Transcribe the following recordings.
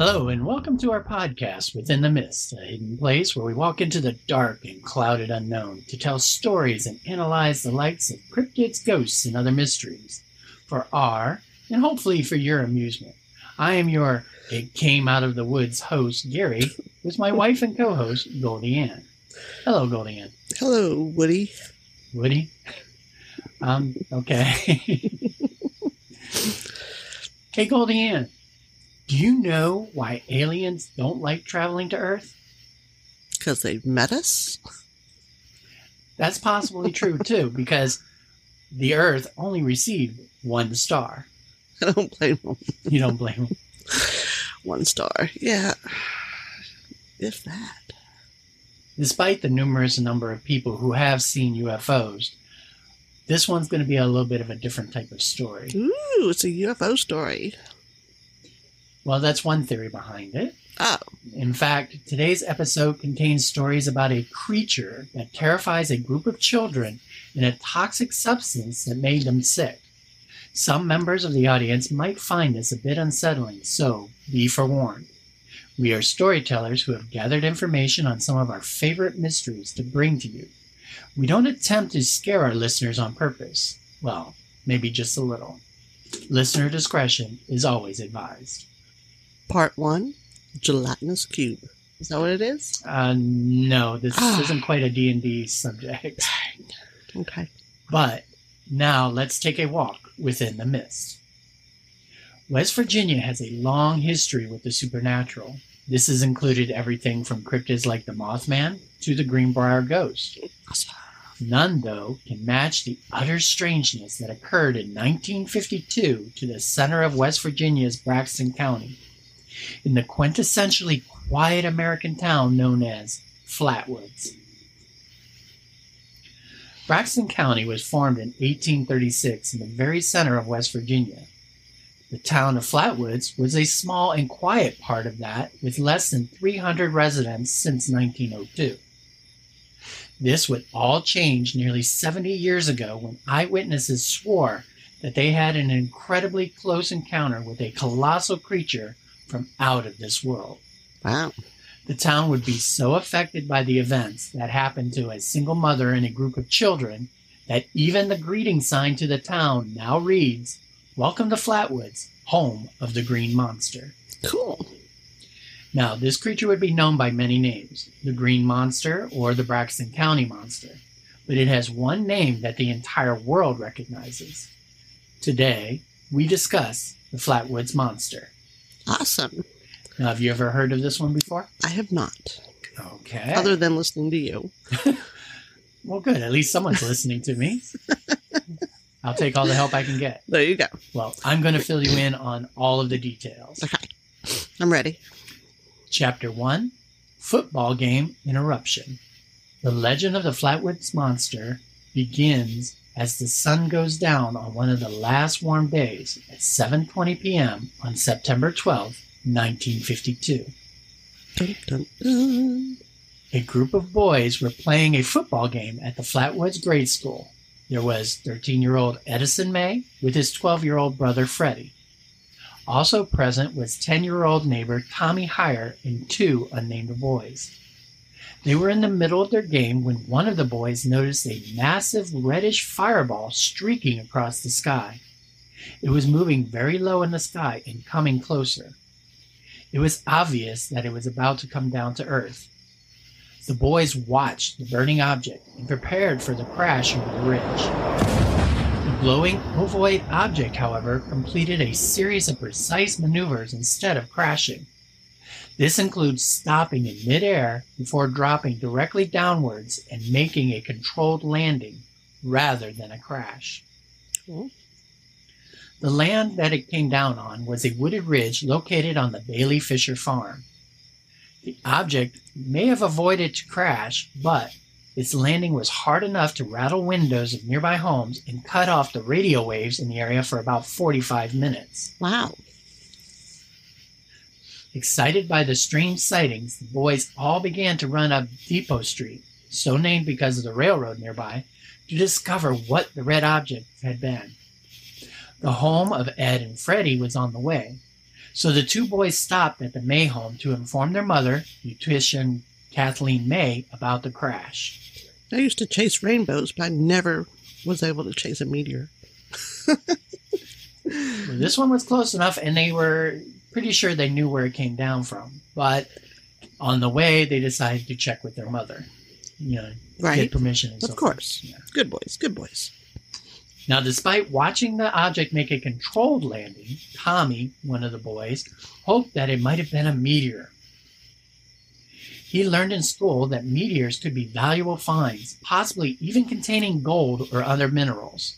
Hello, and welcome to our podcast, Within the Mist, a hidden place where we walk into the dark and clouded unknown to tell stories and analyze the lights of cryptids, ghosts, and other mysteries for our, and hopefully for your amusement. I am your It Came Out of the Woods host, Gary, with my wife and co host, Goldie Ann. Hello, Goldie Ann. Hello, Woody. Woody? Um, okay. hey, Goldie Ann. Do you know why aliens don't like traveling to Earth? Because they've met us? That's possibly true too, because the Earth only received one star. I don't blame them. You don't blame them. One star. Yeah. If that. Despite the numerous number of people who have seen UFOs, this one's going to be a little bit of a different type of story. Ooh, it's a UFO story. Well, that's one theory behind it. Oh, In fact, today's episode contains stories about a creature that terrifies a group of children and a toxic substance that made them sick. Some members of the audience might find this a bit unsettling, so be forewarned. We are storytellers who have gathered information on some of our favorite mysteries to bring to you. We don't attempt to scare our listeners on purpose. Well, maybe just a little. Listener discretion is always advised. Part one gelatinous cube. Is that what it is? Uh, no, this Ah. isn't quite a D&D subject. Okay. But now let's take a walk within the mist. West Virginia has a long history with the supernatural. This has included everything from cryptids like the Mothman to the Greenbrier Ghost. None, though, can match the utter strangeness that occurred in 1952 to the center of West Virginia's Braxton County, in the quintessentially quiet American town known as Flatwoods. Braxton County was formed in 1836 in the very center of West Virginia. The town of Flatwoods was a small and quiet part of that, with less than 300 residents since 1902. This would all change nearly 70 years ago when eyewitnesses swore that they had an incredibly close encounter with a colossal creature from out of this world. Wow. The town would be so affected by the events that happened to a single mother and a group of children that even the greeting sign to the town now reads, Welcome to Flatwoods, home of the Green Monster. Cool. Now, this creature would be known by many names the Green Monster or the Braxton County Monster, but it has one name that the entire world recognizes. Today, we discuss the Flatwoods Monster. Awesome. Now, have you ever heard of this one before? I have not. Okay. Other than listening to you. Well, good. At least someone's listening to me. I'll take all the help I can get. There you go. Well, I'm going to fill you in on all of the details. Okay. I'm ready. Chapter 1 Football Game Interruption. The legend of the Flatwoods Monster begins as the sun goes down on one of the last warm days at 7:20 p.m. on September 12, 1952. Dun, dun, dun. A group of boys were playing a football game at the Flatwoods grade school. There was 13 year old Edison May with his 12 year old brother Freddie. Also present was 10 year old neighbor Tommy Hyer and two unnamed boys. They were in the middle of their game when one of the boys noticed a massive reddish fireball streaking across the sky. It was moving very low in the sky and coming closer. It was obvious that it was about to come down to Earth. The boys watched the burning object and prepared for the crash over the ridge. The glowing ovoid object, however, completed a series of precise maneuvers instead of crashing. This includes stopping in midair before dropping directly downwards and making a controlled landing rather than a crash. The land that it came down on was a wooded ridge located on the Bailey Fisher farm. The object may have avoided to crash, but its landing was hard enough to rattle windows of nearby homes and cut off the radio waves in the area for about 45 minutes. Wow. Excited by the strange sightings, the boys all began to run up Depot Street, so named because of the railroad nearby, to discover what the red object had been. The home of Ed and Freddie was on the way, So the two boys stopped at the May home to inform their mother, nutrition Kathleen May, about the crash. I used to chase rainbows, but I never was able to chase a meteor. Well, this one was close enough, and they were pretty sure they knew where it came down from. But on the way, they decided to check with their mother. You know, Right. get permission. And Of so course. Yeah. Good boys, good boys. Now, despite watching the object make a controlled landing, Tommy, one of the boys, hoped that it might have been a meteor. He learned in school that meteors could be valuable finds, possibly even containing gold or other minerals.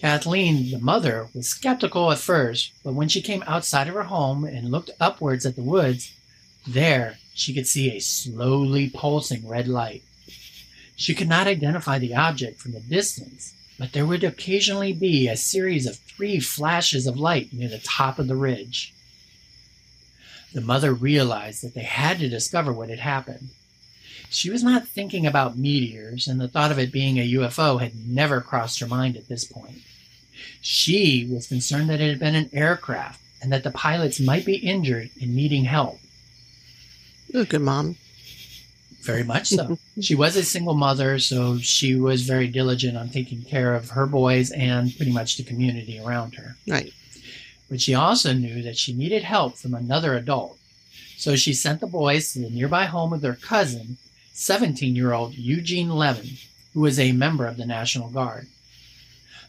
Kathleen, the mother, was skeptical at first, but when she came outside of her home and looked upwards at the woods, there she could see a slowly pulsing red light. She could not identify the object from the distance, but there would occasionally be a series of three flashes of light near the top of the ridge. The mother realized that they had to discover what had happened. She was not thinking about meteors, and the thought of it being a UFO had never crossed her mind at this point. She was concerned that it had been an aircraft and that the pilots might be injured and needing help. You're a good mom. Very much so. she was a single mother, so she was very diligent on taking care of her boys and pretty much the community around her. Right. But she also knew that she needed help from another adult. So she sent the boys to the nearby home of their cousin, 17 year old Eugene Lemon, who was a member of the National Guard.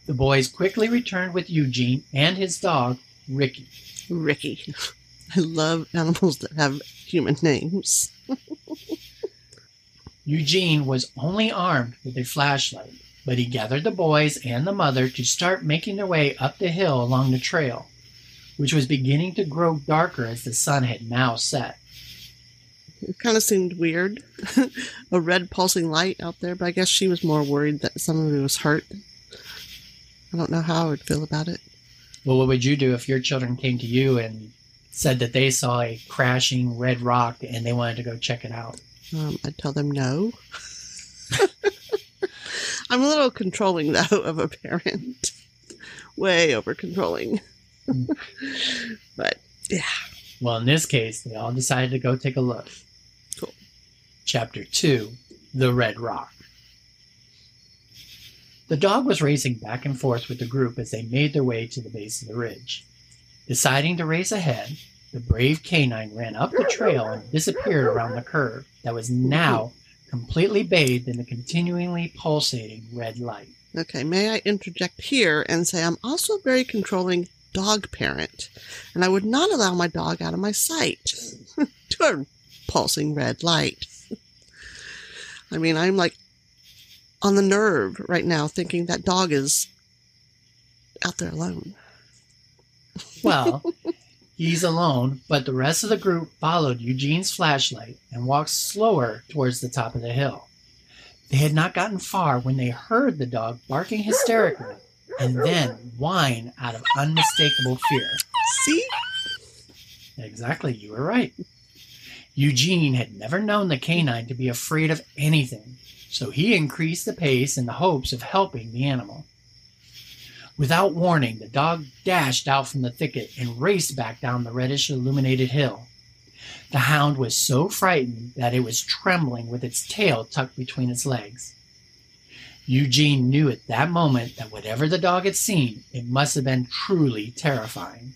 The boys quickly returned with Eugene and his dog, Ricky. Ricky. I love animals that have human names. Eugene was only armed with a flashlight, but he gathered the boys and the mother to start making their way up the hill along the trail, which was beginning to grow darker as the sun had now set. It kind of seemed weird. a red pulsing light out there, but I guess she was more worried that somebody was hurt. I don't know how I would feel about it. Well, what would you do if your children came to you and said that they saw a crashing red rock and they wanted to go check it out? Um, I'd tell them no. I'm a little controlling, though, of a parent. Way over controlling. but yeah, Well, in this case, they all decided to go take a look. Cool. Chapter 2 The Red Rock. The dog was racing back and forth with the group as they made their way to the base of the ridge. Deciding to race ahead, the brave canine ran up the trail and disappeared around the curve that was now completely bathed in the continually pulsating red light. okay. May I interject here and say I'm also a very controlling dog parent, and I would not allow my dog out of my sight to a pulsing red light. I mean, I'm like on the nerve right now thinking that dog is out there alone. Well, he's alone, but the rest of the group followed Eugene's flashlight and walked slower towards the top of the hill. They had not gotten far when they heard the dog barking hysterically and then whine out of unmistakable fear. See? Exactly, you were right. Eugene had never known the canine to be afraid of anything, so he increased the pace in the hopes of helping the animal. Without warning, the dog dashed out from the thicket and raced back down the reddish illuminated hill. The hound was so frightened that it was trembling with its tail tucked between its legs. Eugene knew at that moment that whatever the dog had seen, it must have been truly terrifying.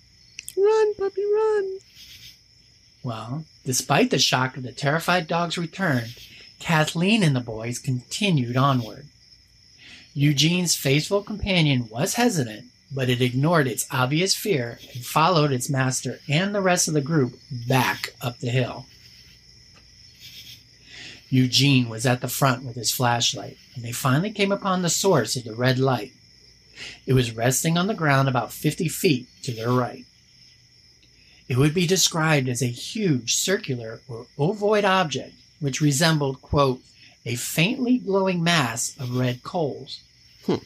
Run, puppy, run. Well, despite the shock of the terrified dog's return, Kathleen and the boys continued onward. Eugene's faithful companion was hesitant, but it ignored its obvious fear and followed its master and the rest of the group back up the hill. Eugene was at the front with his flashlight, and they finally came upon the source of the red light. It was resting on the ground about 50 feet to their right. It would be described as a huge circular or ovoid object which resembled, quote, a faintly glowing mass of red coals. Hmm.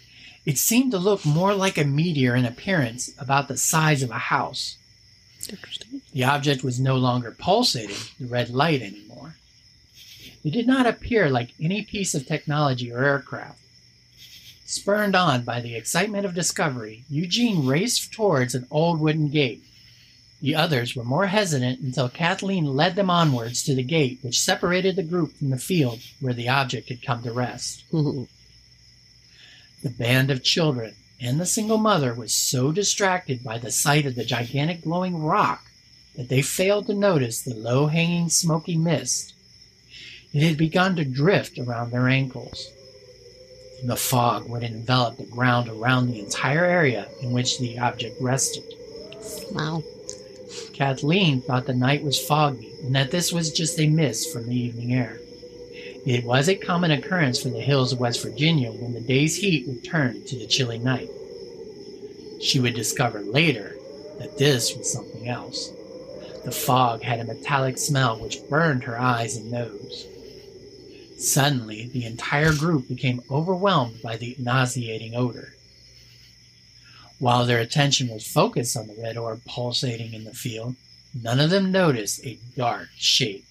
It seemed to look more like a meteor in appearance, about the size of a house. Interesting. The object was no longer pulsating the red light anymore. It did not appear like any piece of technology or aircraft. Spurned on by the excitement of discovery, Eugene raced towards an old wooden gate. The others were more hesitant until Kathleen led them onwards to the gate which separated the group from the field where the object had come to rest. The band of children and the single mother was so distracted by the sight of the gigantic glowing rock that they failed to notice the low hanging smoky mist. It had begun to drift around their ankles. The fog would envelop the ground around the entire area in which the object rested. wow. Kathleen thought the night was foggy and that this was just a mist from the evening air. It was a common occurrence for the hills of West Virginia when the day's heat turn to the chilly night. She would discover later that this was something else. The fog had a metallic smell which burned her eyes and nose. Suddenly, the entire group became overwhelmed by the nauseating odor. While their attention was focused on the red orb pulsating in the field, none of them noticed a dark shape.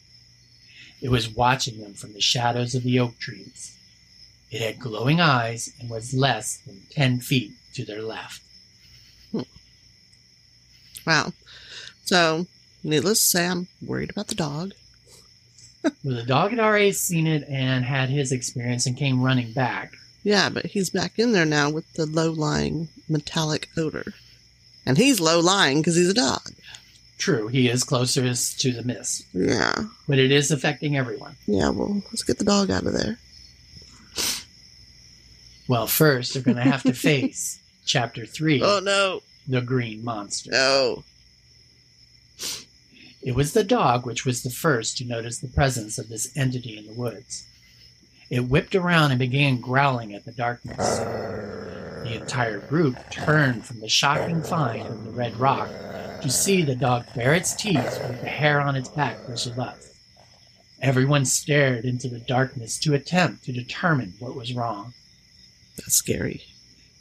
It was watching them from the shadows of the oak trees. It had glowing eyes and was less than ten feet to their left. Wow. So, needless to say, I'm worried about the dog. Well, the dog had already seen it and had his experience and came running back. Yeah, but he's back in there now with the low lying metallic odor. And he's low lying because he's a dog. True, he is closest to the mist, Yeah. but it is affecting everyone. Yeah, well, let's get the dog out of there. Well, first, they're going to have to face Chapter 3 Oh, no. The Green Monster. No. It was the dog which was the first to notice the presence of this entity in the woods. It whipped around and began growling at the darkness. The entire group turned from the shocking find of the red rock to see the dog bare its teeth with the hair on its back bristled up. Everyone stared into the darkness to attempt to determine what was wrong. That's scary.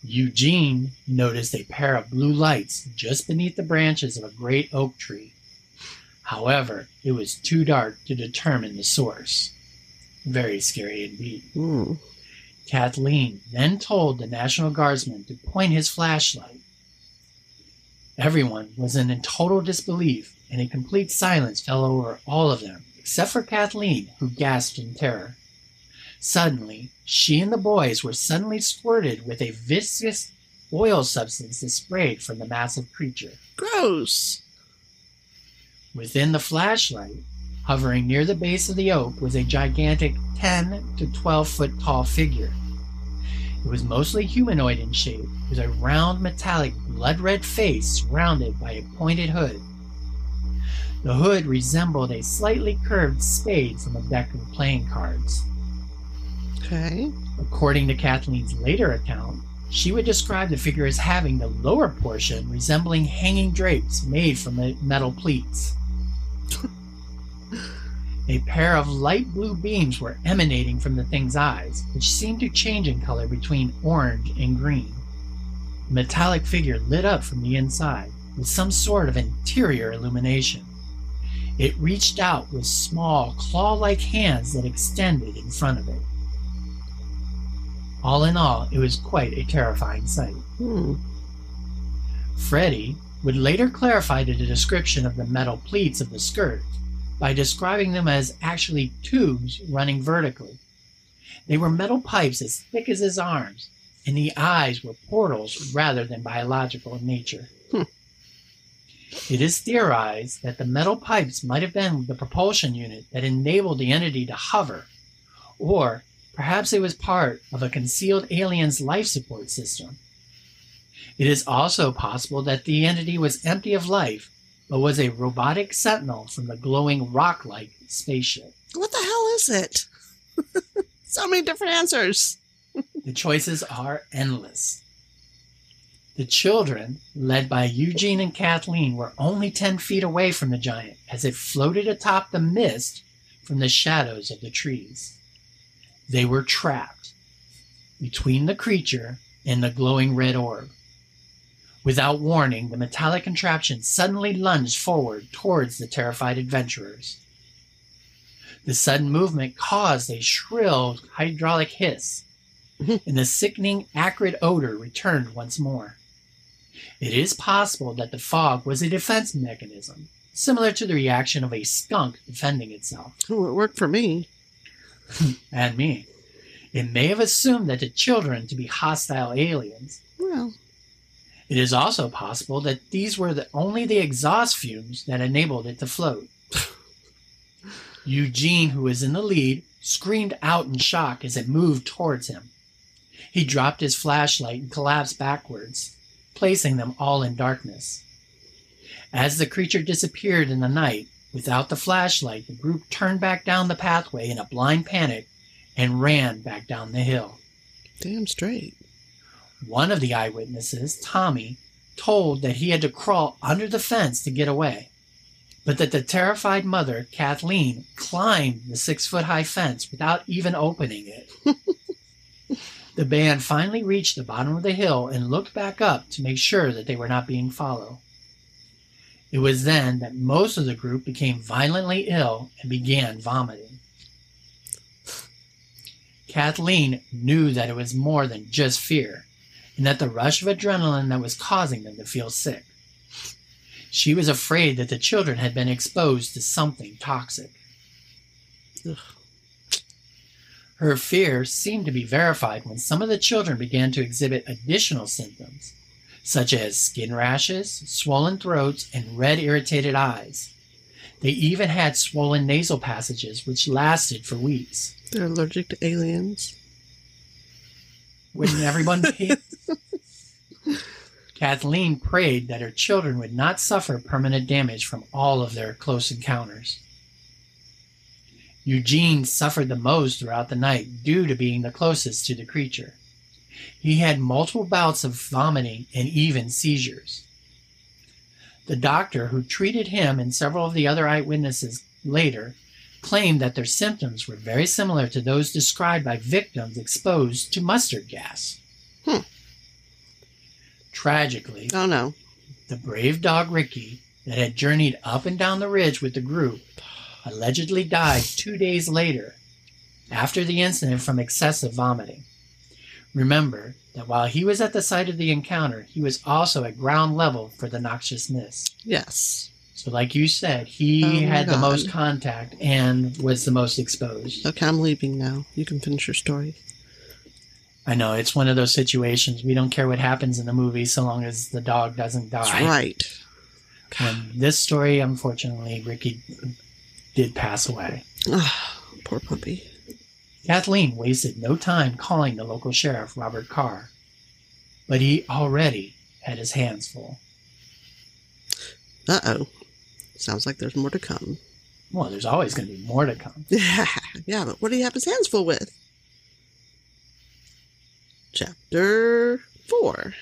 Eugene noticed a pair of blue lights just beneath the branches of a great oak tree. However, it was too dark to determine the source. Very scary indeed. Hmm. Kathleen then told the National Guardsman to point his flashlight. Everyone was in total disbelief, and a complete silence fell over all of them, except for Kathleen, who gasped in terror. Suddenly, she and the boys were suddenly squirted with a viscous oil substance that sprayed from the massive creature. Gross. Within the flashlight, hovering near the base of the oak, was a gigantic 10 to 12 foot tall figure. It was mostly humanoid in shape, with a round metallic blood red face surrounded by a pointed hood. The hood resembled a slightly curved spade from a deck of playing cards. Okay. According to Kathleen's later account, she would describe the figure as having the lower portion resembling hanging drapes made from metal pleats. A pair of light blue beams were emanating from the thing's eyes, which seemed to change in color between orange and green. The metallic figure lit up from the inside with some sort of interior illumination. It reached out with small, claw like hands that extended in front of it. All in all, it was quite a terrifying sight. Hmm. Freddy would later clarify the description of the metal pleats of the skirt by describing them as actually tubes running vertically. They were metal pipes as thick as his arms, and the eyes were portals rather than biological in nature. Hmm. It is theorized that the metal pipes might have been the propulsion unit that enabled the entity to hover, or perhaps it was part of a concealed alien's life support system. It is also possible that the entity was empty of life, but was a robotic sentinel from the glowing rock like spaceship. What the hell is it? so many different answers. The choices are endless. The children, led by Eugene and Kathleen, were only 10 feet away from the giant as it floated atop the mist from the shadows of the trees. They were trapped between the creature and the glowing red orb. Without warning, the metallic contraption suddenly lunged forward towards the terrified adventurers. The sudden movement caused a shrill hydraulic hiss. and the sickening, acrid odor returned once more. It is possible that the fog was a defense mechanism, similar to the reaction of a skunk defending itself. It worked for me. and me. It may have assumed that the children to be hostile aliens. Well, It is also possible that these were the, only the exhaust fumes that enabled it to float. Eugene, who was in the lead, screamed out in shock as it moved towards him. He dropped his flashlight and collapsed backwards, placing them all in darkness. As the creature disappeared in the night, without the flashlight, the group turned back down the pathway in a blind panic and ran back down the hill. damn straight. One of the eyewitnesses, Tommy, told that he had to crawl under the fence to get away, but that the terrified mother, Kathleen, climbed the six foot high fence without even opening it. the band finally reached the bottom of the hill and looked back up to make sure that they were not being followed. It was then that most of the group became violently ill and began vomiting. Kathleen knew that it was more than just fear and that the rush of adrenaline that was causing them to feel sick. She was afraid that the children had been exposed to something toxic. Ugh. Her fear seemed to be verified when some of the children began to exhibit additional symptoms, such as skin rashes, swollen throats, and red irritated eyes. They even had swollen nasal passages, which lasted for weeks. They're allergic to aliens. Wouldn't everyone be? Kathleen prayed that her children would not suffer permanent damage from all of their close encounters. Eugene suffered the most throughout the night due to being the closest to the creature. He had multiple bouts of vomiting and even seizures. The doctor who treated him and several of the other eyewitnesses later claimed that their symptoms were very similar to those described by victims exposed to mustard gas. Hmm. Tragically, Oh no. the brave dog Ricky that had journeyed up and down the ridge with the group allegedly died two days later after the incident from excessive vomiting. Remember that while he was at the site of the encounter, he was also at ground level for the noxious mist. Yes. So, like you said, he Oh had the most contact and was the most exposed. Okay, I'm leaving now. You can finish your story. I know it's one of those situations. We don't care what happens in the movie so long as the dog doesn't die. That's right. And this story, unfortunately, Ricky did pass away. Ah, poor puppy. Kathleen wasted no time calling the local sheriff, Robert Carr, but he already had his hands full. Uh oh. Sounds like there's more to come. Well, there's always going to be more to come. Yeah, yeah, but what do you have his hands full with? Chapter four.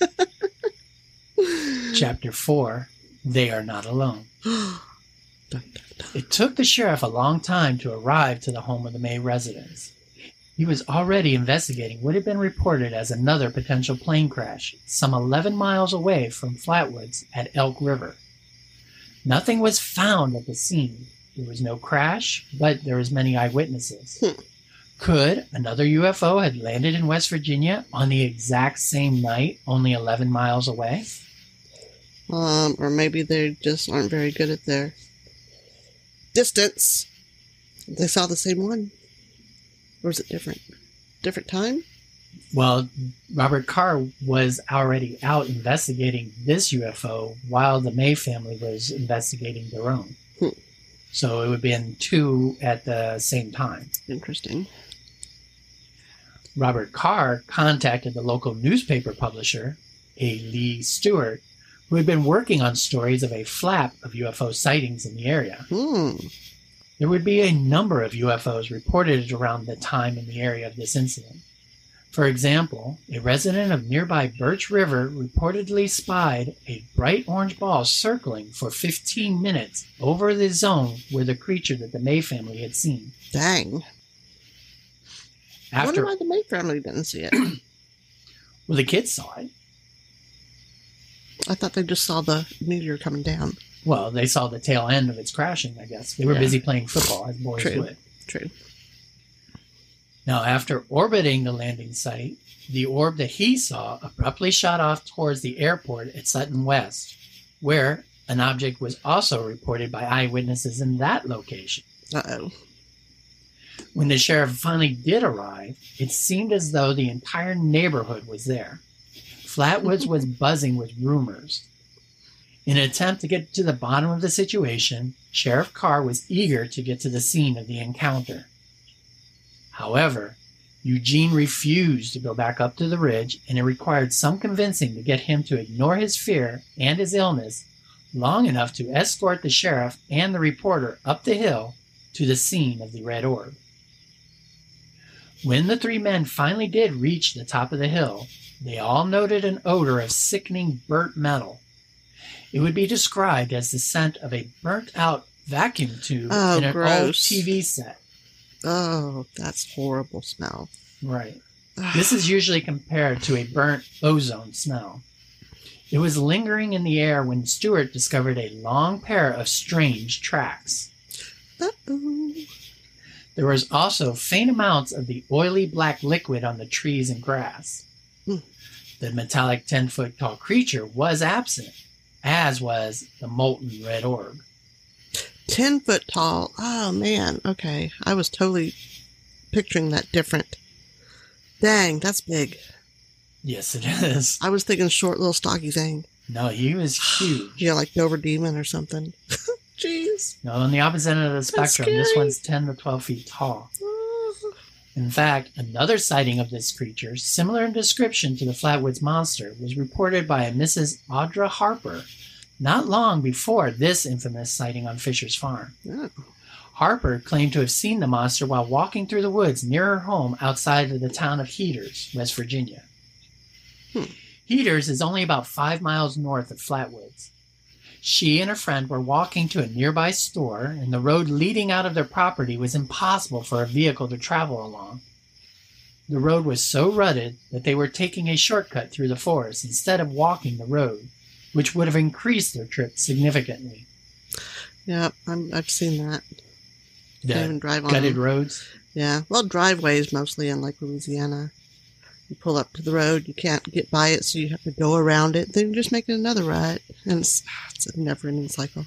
Chapter 4 They Are Not Alone. Dun, dun, dun. It took the sheriff a long time to arrive to the home of the May residents. He was already investigating what had been reported as another potential plane crash, some 11 miles away from Flatwoods at Elk River. Nothing was found at the scene. There was no crash, but there was many eyewitnesses. Hmm. Could another UFO have landed in West Virginia on the exact same night, only 11 miles away? Um, or maybe they just aren't very good at their distance. They saw the same one. Or is it different? Different time? Well, Robert Carr was already out investigating this UFO while the May family was investigating their own. Hmm. So it would have been two at the same time. Interesting. Robert Carr contacted the local newspaper publisher, A. Lee Stewart, who had been working on stories of a flap of UFO sightings in the area. Hmm. There would be a number of UFOs reported around the time in the area of this incident. For example, a resident of nearby Birch River reportedly spied a bright orange ball circling for 15 minutes over the zone where the creature that the May family had seen. Dang. I wonder why the May family didn't see it. well, the kids saw it. I thought they just saw the meteor coming down. Well, they saw the tail end of its crashing, I guess. They were Yeah. busy playing football, as boys True. would. True. Now, after orbiting the landing site, the orb that he saw abruptly shot off towards the airport at Sutton West, where an object was also reported by eyewitnesses in that location. Uh oh. When the sheriff finally did arrive, it seemed as though the entire neighborhood was there. Flatwoods was buzzing with rumors. In an attempt to get to the bottom of the situation, Sheriff Carr was eager to get to the scene of the encounter. However, Eugene refused to go back up to the ridge, and it required some convincing to get him to ignore his fear and his illness long enough to escort the sheriff and the reporter up the hill to the scene of the red orb. When the three men finally did reach the top of the hill, they all noted an odor of sickening burnt metal. It would be described as the scent of a burnt out vacuum tube Oh, in an old. TV set. Oh, that's horrible smell. Right. This is usually compared to a burnt ozone smell. It was lingering in the air when Stewart discovered a long pair of strange tracks. Uh-oh. There was also faint amounts of the oily black liquid on the trees and grass. Hmm. The metallic 10 foot tall creature was absent, as was the molten red orb. 10 foot tall. Oh, man. Okay. I was totally picturing that different. Dang, that's big. Yes, it is. I was thinking short little stocky thing. No, he was huge. Yeah, like Dover Demon or something. Jeez. No, on the opposite end of the spectrum, this one's 10 to 12 feet tall. In fact, another sighting of this creature, similar in description to the Flatwoods monster, was reported by a Mrs. Audra Harper not long before this infamous sighting on Fisher's Farm. Harper claimed to have seen the monster while walking through the woods near her home outside of the town of Heaters, West Virginia. Hmm. Heaters is only about five miles north of Flatwoods. She and her friend were walking to a nearby store, and the road leading out of their property was impossible for a vehicle to travel along. The road was so rutted that they were taking a shortcut through the forest instead of walking the road, which would have increased their trip significantly. Yeah, I'm, I've seen that. The drive on gutted them. roads. Yeah, well, driveways mostly in like Louisiana. You pull up to the road, you can't get by it, so you have to go around it. Then you just make another right, and it's, it's a never-ending cycle.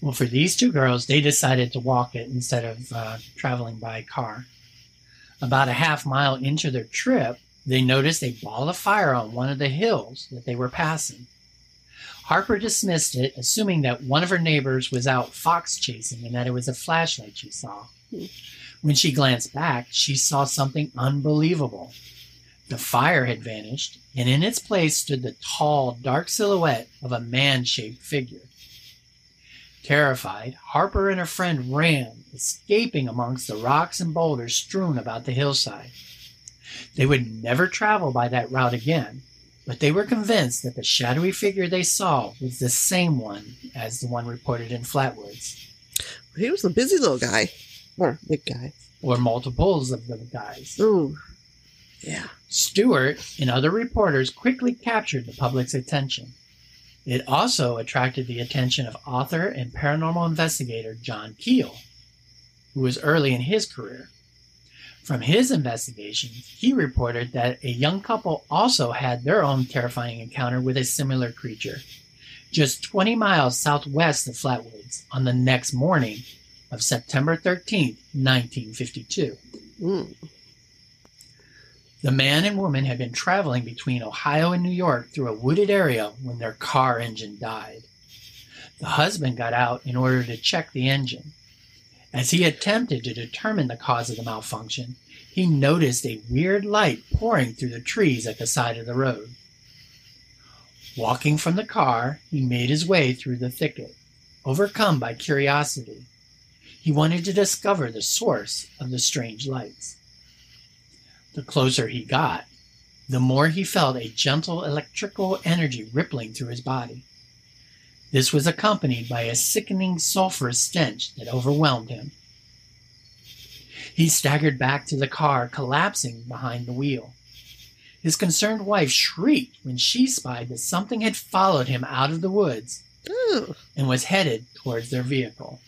Well, for these two girls, they decided to walk it instead of uh, traveling by car. About a half mile into their trip, they noticed a ball of fire on one of the hills that they were passing. Harper dismissed it, assuming that one of her neighbors was out fox chasing and that it was a flashlight she saw. When she glanced back, she saw something unbelievable. The fire had vanished, and in its place stood the tall, dark silhouette of a man shaped figure. Terrified, Harper and her friend ran, escaping amongst the rocks and boulders strewn about the hillside. They would never travel by that route again, but they were convinced that the shadowy figure they saw was the same one as the one reported in Flatwoods, He was a busy little guy, or big guy. or multiples of the guys. Ooh, yeah. Stewart and other reporters quickly captured the public's attention. It also attracted the attention of author and paranormal investigator John Keel, who was early in his career. From his investigations, he reported that a young couple also had their own terrifying encounter with a similar creature, just 20 miles southwest of Flatwoods on the next morning of September 13, 1952. Mm. The man and woman had been traveling between Ohio and New York through a wooded area when their car engine died. The husband got out in order to check the engine. As he attempted to determine the cause of the malfunction, he noticed a weird light pouring through the trees at the side of the road. Walking from the car, he made his way through the thicket, overcome by curiosity. He wanted to discover the source of the strange lights. The closer he got, the more he felt a gentle electrical energy rippling through his body. This was accompanied by a sickening sulfurous stench that overwhelmed him. He staggered back to the car, collapsing behind the wheel. His concerned wife shrieked when she spied that something had followed him out of the woods Ooh. and was headed towards their vehicle.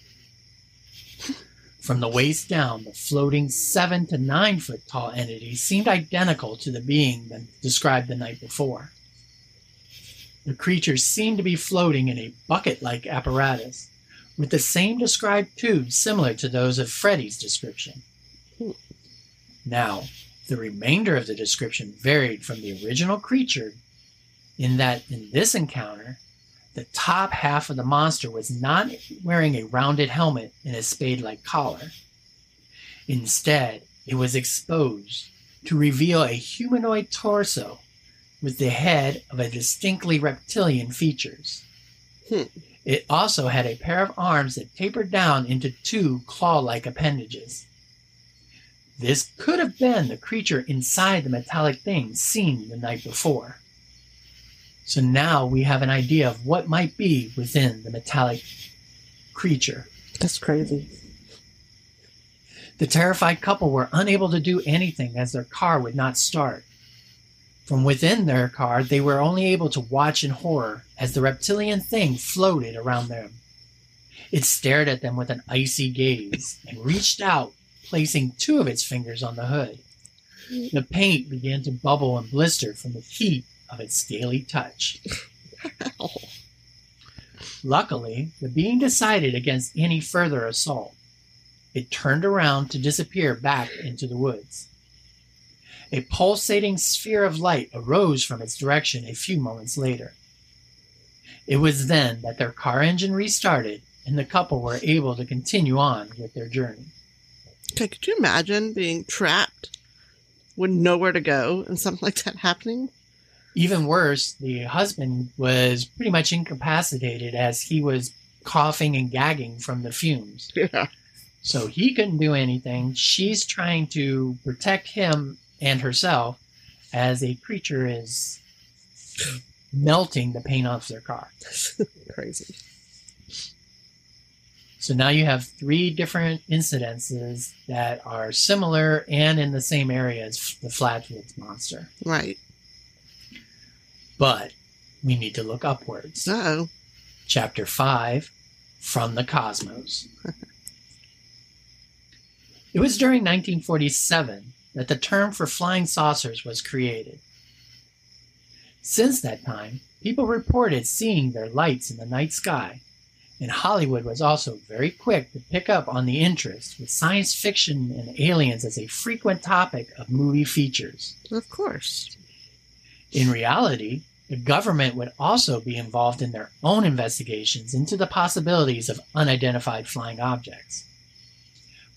From the waist down, the floating seven to nine foot tall entity seemed identical to the being described the night before. The creature seemed to be floating in a bucket like apparatus, with the same described tubes similar to those of Freddy's description. Now, the remainder of the description varied from the original creature in that in this encounter, the top half of the monster was not wearing a rounded helmet and a spade like collar. Instead, it was exposed to reveal a humanoid torso with the head of a distinctly reptilian features. Hmm. It also had a pair of arms that tapered down into two claw like appendages. This could have been the creature inside the metallic thing seen the night before. So now we have an idea of what might be within the metallic creature. That's crazy. The terrified couple were unable to do anything as their car would not start. From within their car, they were only able to watch in horror as the reptilian thing floated around them. It stared at them with an icy gaze and reached out, placing two of its fingers on the hood. The paint began to bubble and blister from the heat of its scaly touch. Luckily, the being decided against any further assault. It turned around to disappear back into the woods. A pulsating sphere of light arose from its direction a few moments later. It was then that their car engine restarted and the couple were able to continue on with their journey. Okay, could you imagine being trapped with nowhere to go and something like that happening? Even worse, the husband was pretty much incapacitated as he was coughing and gagging from the fumes. Yeah. So he couldn't do anything. She's trying to protect him and herself as a creature is melting the paint off their car. Crazy. So now you have three different incidences that are similar and in the same area as the Flatwoods monster. Right. But we need to look upwards. Uh-oh. Chapter 5 From the Cosmos. it was during 1947 that the term for flying saucers was created. Since that time, people reported seeing their lights in the night sky, and Hollywood was also very quick to pick up on the interest with science fiction and aliens as a frequent topic of movie features. Of course. In reality, the government would also be involved in their own investigations into the possibilities of unidentified flying objects.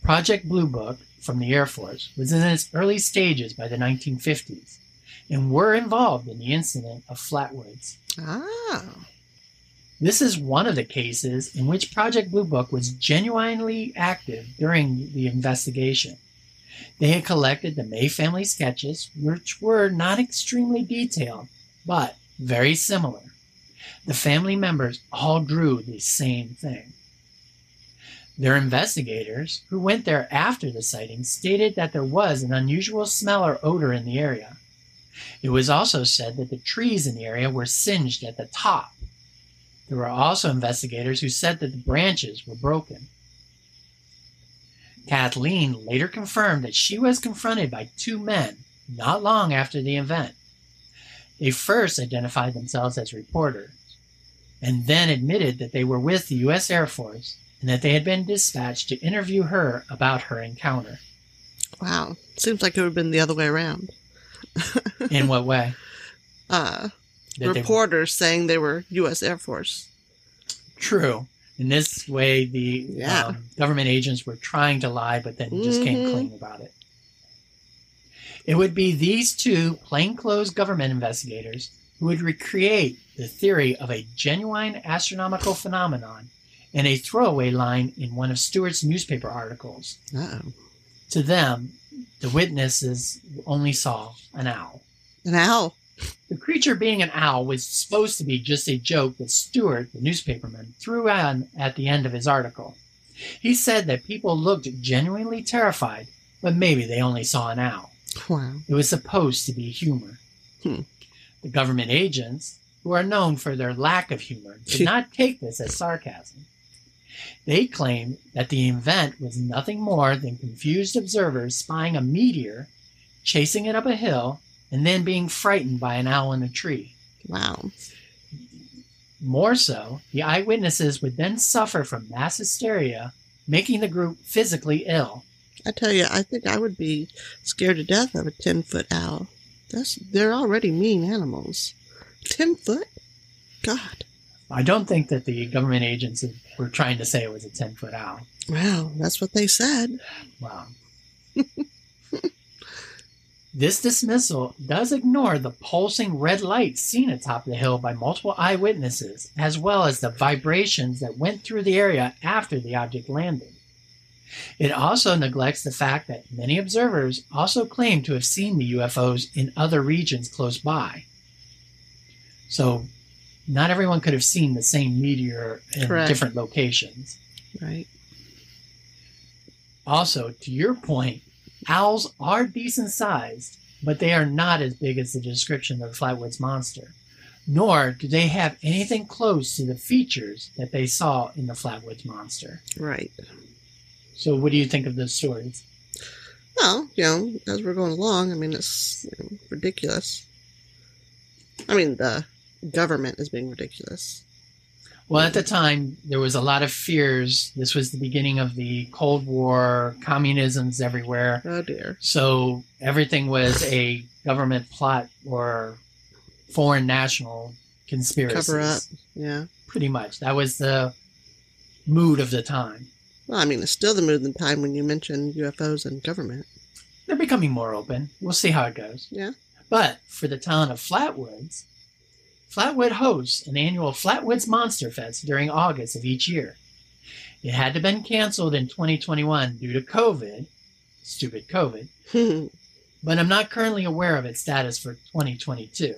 Project Blue Book from the Air Force was in its early stages by the 1950s and were involved in the incident of Flatwoods. Ah. This is one of the cases in which Project Blue Book was genuinely active during the investigation. They had collected the May family sketches, which were not extremely detailed, but very similar. The family members all drew the same thing. Their investigators, who went there after the sighting, stated that there was an unusual smell or odor in the area. It was also said that the trees in the area were singed at the top. There were also investigators who said that the branches were broken. Kathleen later confirmed that she was confronted by two men not long after the event. They first identified themselves as reporters and then admitted that they were with the U.S. Air Force and that they had been dispatched to interview her about her encounter. Wow. Seems like it would have been the other way around. In what way? Uh, That reporters saying they were U.S. Air Force. True. In this way, the Yeah. um, government agents were trying to lie, but then just came Mhm. clean about it. It would be these two plainclothes government investigators who would recreate the theory of a genuine astronomical phenomenon in a throwaway line in one of Stewart's newspaper articles. Uh-oh. To them, the witnesses only saw an owl. An owl. The creature being an owl was supposed to be just a joke that Stewart, the newspaperman, threw on at the end of his article. He said that people looked genuinely terrified, but maybe they only saw an owl. Wow. It was supposed to be humor. Hmm. The government agents, who are known for their lack of humor, did not take this as sarcasm. They claimed that the event was nothing more than confused observers spying a meteor, chasing it up a hill, and then being frightened by an owl in a tree. Wow. More so, the eyewitnesses would then suffer from mass hysteria, making the group physically ill. I tell you, I think I would be scared to death of a 10 foot owl. That's, they're already mean animals. 10 foot? God. I don't think that the government agents were trying to say it was a 10 foot owl. Wow, that's what they said. Wow. this dismissal does ignore the pulsing red light seen atop the hill by multiple eyewitnesses, as well as the vibrations that went through the area after the object landed. It also neglects the fact that many observers also claim to have seen the UFOs in other regions close by. So, not everyone could have seen the same meteor in Correct. different locations. Right. Also, to your point, owls are decent sized, but they are not as big as the description of the Flatwoods monster. Nor do they have anything close to the features that they saw in the Flatwoods monster. Right. So, what do you think of those stories? Well, you know, as we're going along, I mean, it's you know, ridiculous. I mean, the government is being ridiculous. Well, at the time, there was a lot of fears. This was the beginning of the Cold War, communism's everywhere. Oh dear. So, everything was a government plot or foreign national conspiracy. Cover up. Yeah. Pretty much. That was the mood of the time. Well, I mean, it's still the mood the time when you mention UFOs and government. They're becoming more open. We'll see how it goes. Yeah. But for the town of Flatwoods, Flatwood hosts an annual Flatwoods Monster Fest during August of each year. It had to been canceled in 2021 due to COVID, stupid COVID, but I'm not currently aware of its status for 2022.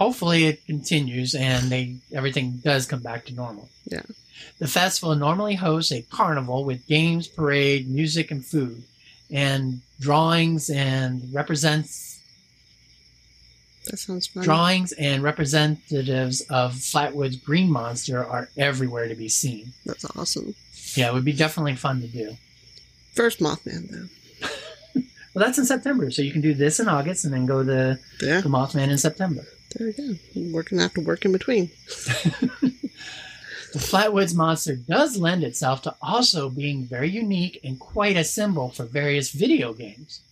Hopefully it continues and they everything does come back to normal. Yeah. The festival normally hosts a carnival with games, parade, music, and food, and drawings and represents that sounds fun. drawings and representatives of Flatwoods Green Monster are everywhere to be seen. That's awesome. Yeah, it would be definitely fun to do. First Mothman, though. Well, that's in September, so you can do this in August and then go to Yeah, the Mothman in September. There we go. We're gonna have to work in between. The Flatwoods Monster does lend itself to also being very unique and quite a symbol for various video games.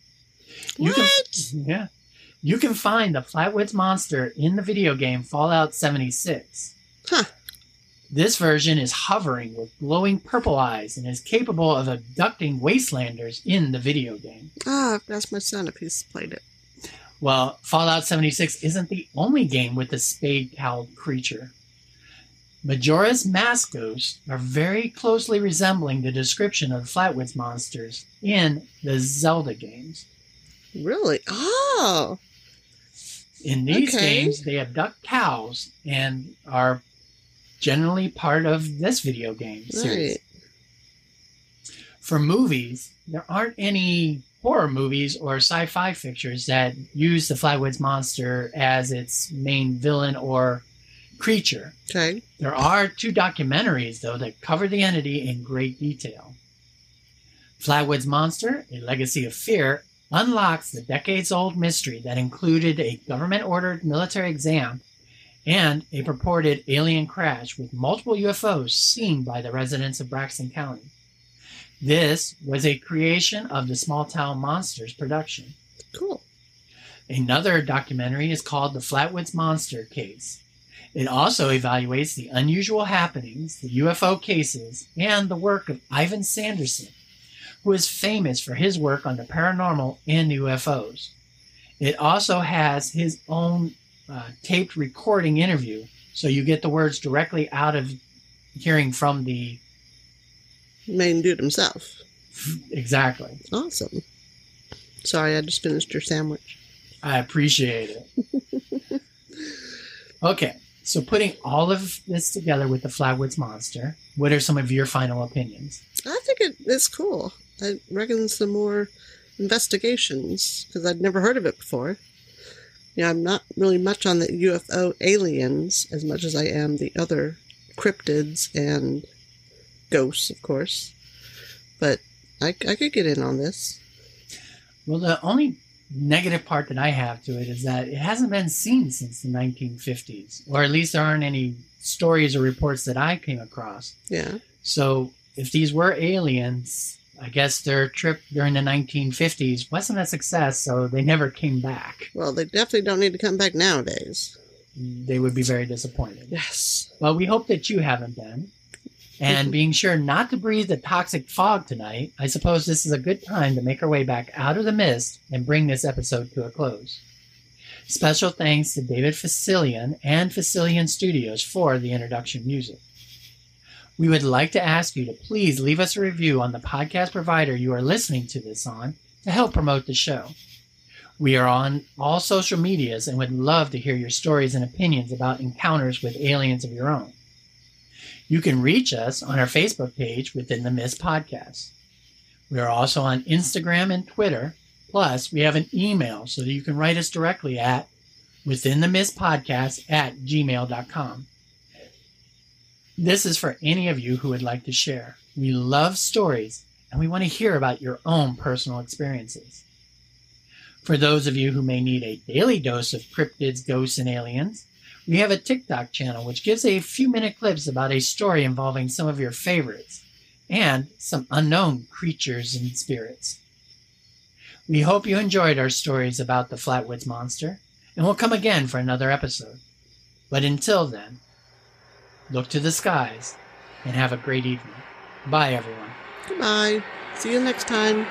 You can- What? yeah. You can find the Flatwoods Monster in the video game Fallout 76. Huh. This version is hovering with glowing purple eyes and is capable of abducting wastelanders in the video game. Ah, I've asked my son if he's played it. Well, Fallout 76 isn't the only game with a spade cowled creature. Majora's Mask ghosts are very closely resembling the description of Flatwoods monsters in the Zelda games. Really? Oh, In these Okay. games, they abduct cows and are generally part of this video game series. right. For movies, there aren't any horror movies or sci-fi pictures that use the Flatwoods monster as its main villain or creature. Okay. There are two documentaries, though, that cover the entity in great detail. Flatwoods Monster, A Legacy of Fear, unlocks the decades old mystery that included a government ordered military exam and a purported alien crash with multiple UFOs seen by the residents of Braxton County. This was a creation of the Small Town Monsters production. Cool. Another documentary is called The Flatwoods Monster Case. It also evaluates the unusual happenings, the UFO cases, and the work of Ivan Sanderson, who is famous for his work on the paranormal and UFOs. It also has his own uh, taped recording interview, so you get the words directly out of hearing from the Main dude himself. exactly. Awesome. Sorry, I just finished your sandwich. I appreciate it. okay, so putting all of this together with the Flatwoods Monster, what are some of your final opinions? I think it, it's cool. I reckon some more investigations because I'd never heard of it before. Yeah, I'm not really much on the UFO aliens as much as I am the other cryptids and ghosts, of course. But I, I could get in on this. Well, the only negative part that I have to it is that it hasn't been seen since the 1950s, or at least there aren't any stories or reports that I came across. Yeah. So if these were aliens, I guess their trip during the 1950s wasn't a success, so they never came back. Well, they definitely don't need to come back nowadays. They would be very disappointed. Yes. Well, we hope that you haven't been. And being sure not to breathe the toxic fog tonight, I suppose this is a good time to make our way back out of the mist and bring this episode to a close. Special thanks to David Fesliyan and Fesliyan Studios for the introduction music. We would like to ask you to please leave us a review on the podcast provider you are listening to this on to help promote the show. We are on all social medias and would love to hear your stories and opinions about encounters with aliens of your own. You can reach us on our Facebook page within the Mist Podcast. We are also on Instagram and Twitter. Plus, we have an email so that you can write us directly at within the Mist Podcast at gmail.com. This is for any of you who would like to share. We love stories and we want to hear about your own personal experiences. For those of you who may need a daily dose of cryptids, ghosts, and aliens, we have a TikTok channel which gives a few minute clips about a story involving some of your favorites and some unknown creatures and spirits. We hope you enjoyed our stories about the Flatwoods Monster, and we'll come again for another episode. But until then, look to the skies and have a great evening. Bye, everyone. Goodbye. See you next time.